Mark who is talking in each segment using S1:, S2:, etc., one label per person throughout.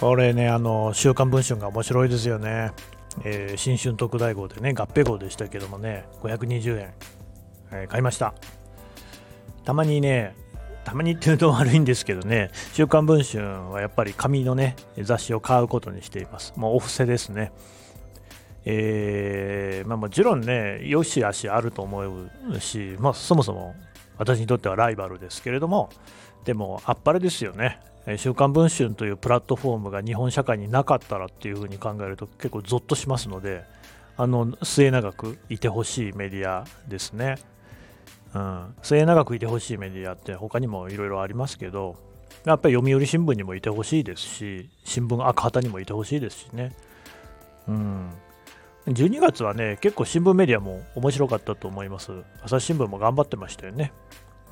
S1: これね、あの、週刊文春が面白いですよね。えー、新春特大号でね、合併号でしたけどもね、520円、えー、買いました。たまにね、たまにっていうと悪いんですけどね、週刊文春はやっぱり紙のね、雑誌を買うことにしています。もうお布施ですね。えー、まあ、もちろんね、よしあしあると思うし、まあ、そもそも私にとってはライバルですけれども、でも、あっぱれですよね。週刊文春というプラットフォームが日本社会になかったらっていうふうに考えると結構ゾッとしますのであの末永くいてほしいメディアですね、うん、末永くいてほしいメディアって他にもいろいろありますけどやっぱり読売新聞にもいてほしいですし新聞赤旗にもいてほしいですしね、うん、12月はね結構新聞メディアも面白かったと思います。朝日新聞も頑張ってましたよね。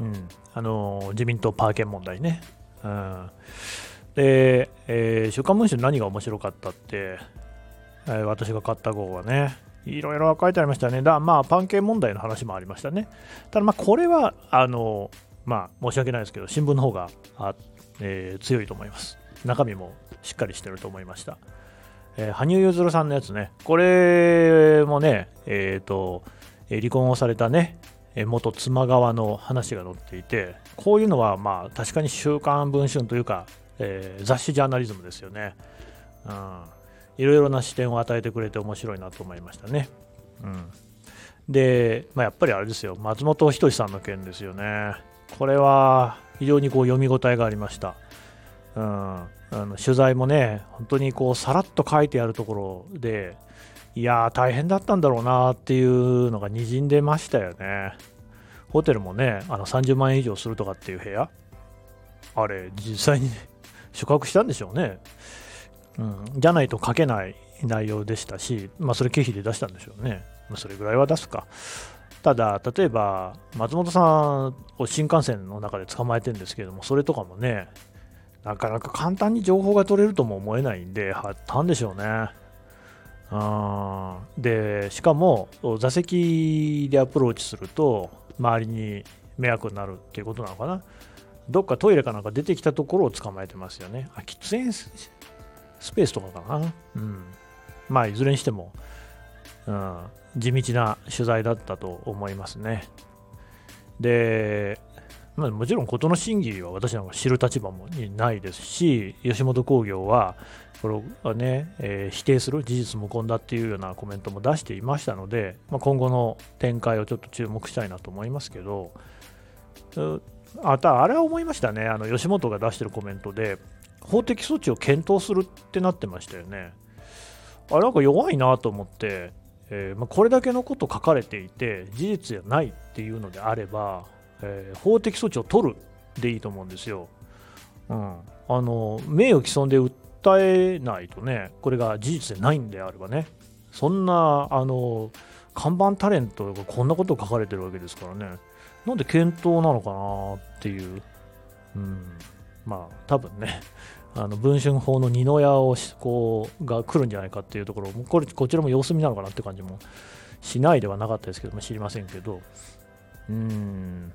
S1: うん、あの自民党パーケン問題ね、うん、で、えー、週刊文春何が面白かったって、えー、私が買った号はね、いろいろ書いてありましたね。だまあ、パン系問題の話もありましたね。ただ、まあ、これは、あの、まあ、申し訳ないですけど、新聞の方があ、えー、強いと思います。中身もしっかりしてると思いました。えー、羽生結弦さんのやつね、これもね、えっ、ー、と、離婚をされたね、元妻側の話が載っていて、こういうのはまあ確かに週刊文春というか、えー、雑誌ジャーナリズムですよね、うん。いろいろな視点を与えてくれて面白いなと思いましたね。うん、で、まあ、やっぱりあれですよ、松本人志さんの件ですよね。これは非常にこう読み応えがありました。うん、あの取材もね、本当にこうさらっと書いてあるところで、いやー、大変だったんだろうなっていうのがにじんでましたよね。ホテルもね、あの30万円以上するとかっていう部屋、あれ、実際に、ね、宿泊したんでしょうね。うん、じゃないと書けない内容でしたし、まあ、それ経費で出したんでしょうね。まあ、それぐらいは出すか。ただ、例えば、松本さんを新幹線の中で捕まえてるんですけども、それとかもね、なかなか簡単に情報が取れるとも思えないんで、はったんでしょうね。あで、しかも、座席でアプローチすると、周りに迷惑になるっていうことなのかな。どっかトイレかなんか出てきたところを捕まえてますよね。あ、喫煙スペースとかかな。うん。まあ、いずれにしても、うん、地道な取材だったと思いますね。で、まあ、もちろん事の真偽は私なんか知る立場もないですし、吉本興業は、これはね、えー、否定する事実無根だっていうようなコメントも出していましたので、まあ、今後の展開をちょっと注目したいなと思いますけど、あたあれは思いましたね、あの吉本が出してるコメントで、法的措置を検討するってなってましたよね。あれなんか弱いなと思って、えー、まあ、これだけのこと書かれていて、事実じゃないっていうのであれば、えー、法的措置を取るでいいと思うんですよ。うん、あの名誉毀損で訴えないとね、これが事実でないんであればね、そんなあの看板タレントがこんなこと書かれてるわけですからね、なんで検討なのかなっていう、うん、まあ多分ね、あの文春法の二の矢をこうが来るんじゃないかっていうところ、これこちらも様子見なのかなって感じもしないではなかったですけど、まあ、知りませんけど、うん、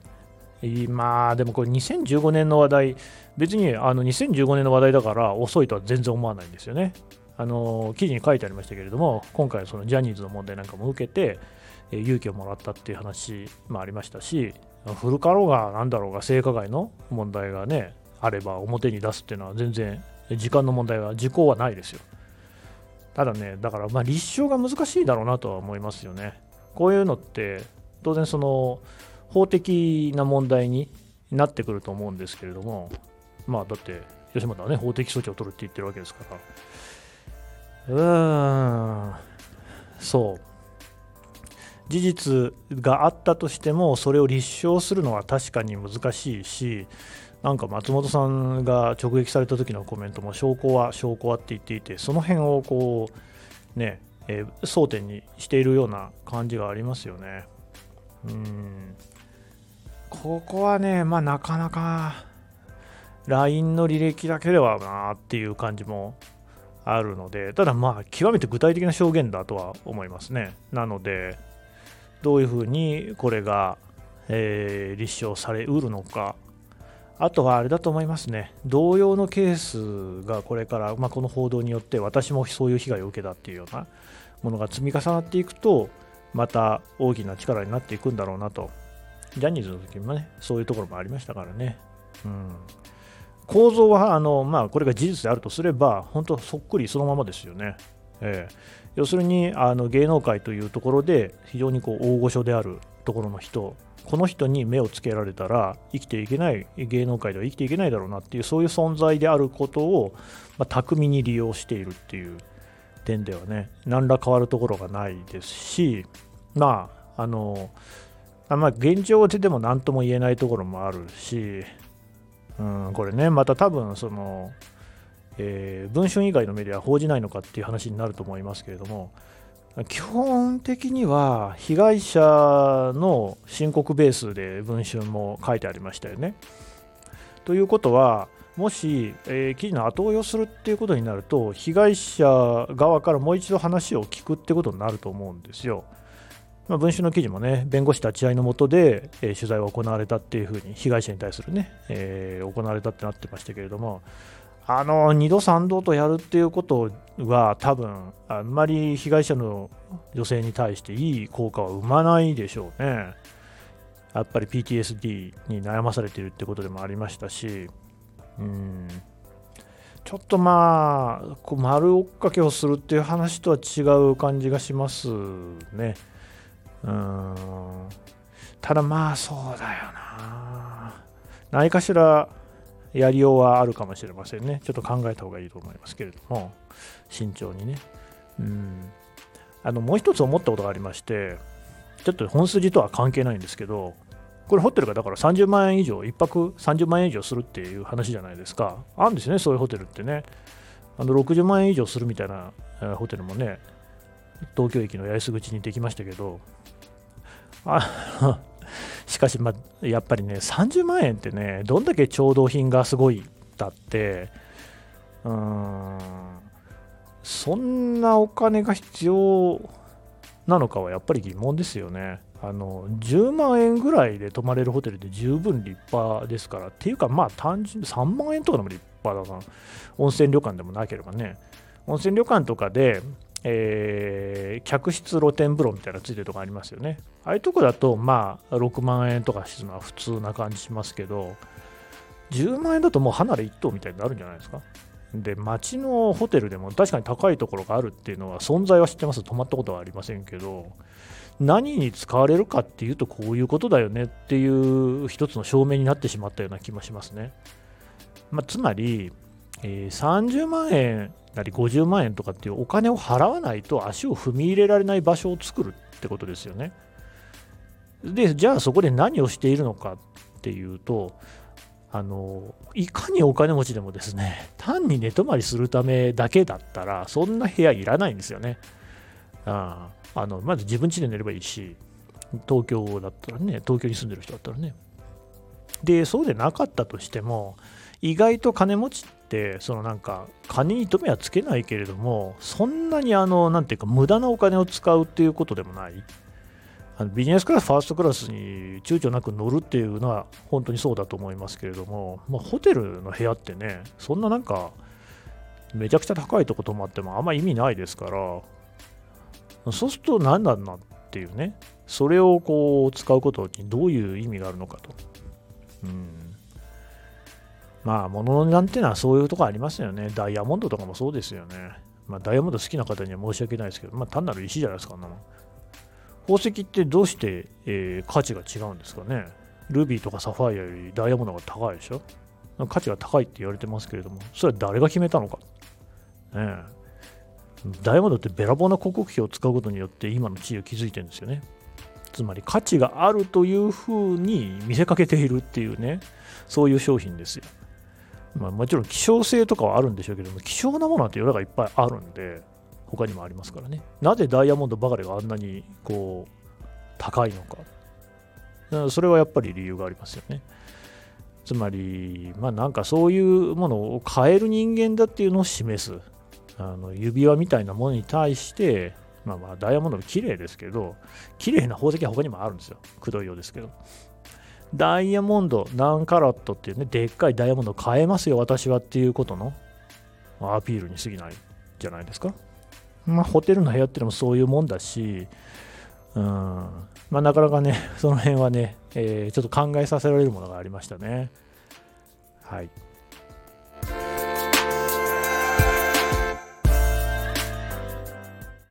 S1: まあでもこれ2015年の話題、別にあの2015年の話題だから遅いとは全然思わないんですよね。あの記事に書いてありましたけれども、今回そのジャニーズの問題なんかも受けて、え勇気をもらったっていう話もありましたし、古かろうがなんだろうが性加害の問題がね、あれば表に出すっていうのは全然時間の問題は時効はないですよ。ただね、だからまあ立証が難しいだろうなとは思いますよね。こういうのって当然その法的な問題になってくると思うんですけれども、まあだって吉本はね、法的措置を取るって言ってるわけですから、うーん、そう。事実があったとしても、それを立証するのは確かに難しいし、なんか松本さんが直撃された時のコメントも、証拠は証拠はって言っていて、その辺をこう、ね、えー、争点にしているような感じがありますよね。うんここはね、まあ、なかなか LINE の履歴だけではなっていう感じもあるので、ただまあ、極めて具体的な証言だとは思いますね。なので、どういうふうにこれが、えー、立証されうるのか、あとはあれだと思いますね、同様のケースがこれから、まあ、この報道によって私もそういう被害を受けたっていうようなものが積み重なっていくと、また大きな力になっていくんだろうなと、ジャニーズの時もね、そういうところもありましたからね。うん、構造はあの、まあ、これが事実であるとすれば、本当そっくりそのままですよね。えー、要するにあの芸能界というところで非常にこう大御所であるところの人この人に目をつけられたら生きていけない芸能界では生きていけないだろうなっていうそういう存在であることを、まあ、巧みに利用しているっていう点ではね何ら変わるところがないですしまああのあまあ、現状ででも何とも言えないところもあるし、うん、これねまた多分その、えー、文春以外のメディアは報じないのかっていう話になると思いますけれども基本的には被害者の申告ベースで文春も書いてありましたよね。ということは、もし、えー、記事の後追いをするっていうことになると、被害者側からもう一度話を聞くってことになると思うんですよ。まあ、文春の記事もね、弁護士立ち会いのもとで、えー、取材が行われたっていうふうに、被害者に対するね、えー、行われたってなってましたけれども、あの2度、3度とやるっていうことは、多分あんまり被害者の女性に対していい効果は生まないでしょうね。やっぱり PTSD に悩まされているってことでもありましたし、うんちょっとまあ、こう丸追っかけをするっていう話とは違う感じがしますね。ただまあ、そうだよな。何かしらやりようはあるかもしれませんね。ちょっと考えた方がいいと思いますけれども、慎重にね。うん。あの、もう一つ思ったことがありまして、ちょっと本筋とは関係ないんですけど、これホテルがだから30万円以上、1泊30万円以上するっていう話じゃないですか。あるんですよね、そういうホテルってね。あの60万円以上するみたいなホテルもね、東京駅の八重洲口にできましたけど、あ しかし、まあ、やっぱりね、30万円ってね、どんだけ調度品がすごいだって、うーん、そんなお金が必要なのかはやっぱり疑問ですよね。あの10万円ぐらいで泊まれるホテルで十分立派ですから、っていうか、まあ単純に3万円とかでも立派だな、温泉旅館でもなければね、温泉旅館とかでえー、客室露天風呂みたいなついてるとこありますよね。ああいうとこだと、まあ、6万円とかするのは普通な感じしますけど、10万円だともう離れ1棟みたいになるんじゃないですか。で、街のホテルでも確かに高いところがあるっていうのは存在は知ってます。泊まったことはありませんけど、何に使われるかっていうとこういうことだよねっていう一つの証明になってしまったような気もしますね。まあ、つまり、えー、30万円なり50万円とかっていうお金を払わないと足を踏み入れられない場所を作るってことですよね。で、じゃあそこで何をしているのかっていうと、あのいかにお金持ちでもですね、単に寝泊まりするためだけだったら、そんな部屋いらないんですよね。ああのまず自分家で寝ればいいし、東京だったらね、東京に住んでる人だったらね。で、そうでなかったとしても、意外と金持ちってそのなんか金に留めはつけないけれどもそんなにあのなんていうか無駄なお金を使うっていうことでもないあのビジネスクラスファーストクラスに躊躇なく乗るっていうのは本当にそうだと思いますけれども、まあ、ホテルの部屋ってねそんななんかめちゃくちゃ高いとこ泊まってもあんま意味ないですからそうすると何なんだっていうねそれをこう使うことにどういう意味があるのかと。うんまあ、物の値段っていうのはそういうとこありますよね。ダイヤモンドとかもそうですよね。まあ、ダイヤモンド好きな方には申し訳ないですけど、まあ、単なる石じゃないですか、な宝石ってどうして、えー、価値が違うんですかね。ルビーとかサファイアよりダイヤモンドが高いでしょ。価値が高いって言われてますけれども、それは誰が決めたのか。ねダイヤモンドってべらぼうな広告費を使うことによって今の地位を築いてるんですよね。つまり価値があるというふうに見せかけているっていうね、そういう商品ですよ。まあ、もちろん希少性とかはあるんでしょうけども、希少なものって世の中いっぱいあるんで、他にもありますからね。なぜダイヤモンドばかりがあんなにこう高いのか。それはやっぱり理由がありますよね。つまり、まあなんかそういうものを変える人間だっていうのを示す。あの指輪みたいなものに対して、まあまあダイヤモンドも綺麗ですけど、綺麗な宝石は他にもあるんですよ。くどいようですけど。ダイヤモンド何カラットっていうねでっかいダイヤモンド買えますよ私はっていうことのアピールに過ぎないじゃないですかまあホテルの部屋っていうのもそういうもんだしうんまあなかなかねその辺はね、えー、ちょっと考えさせられるものがありましたねはい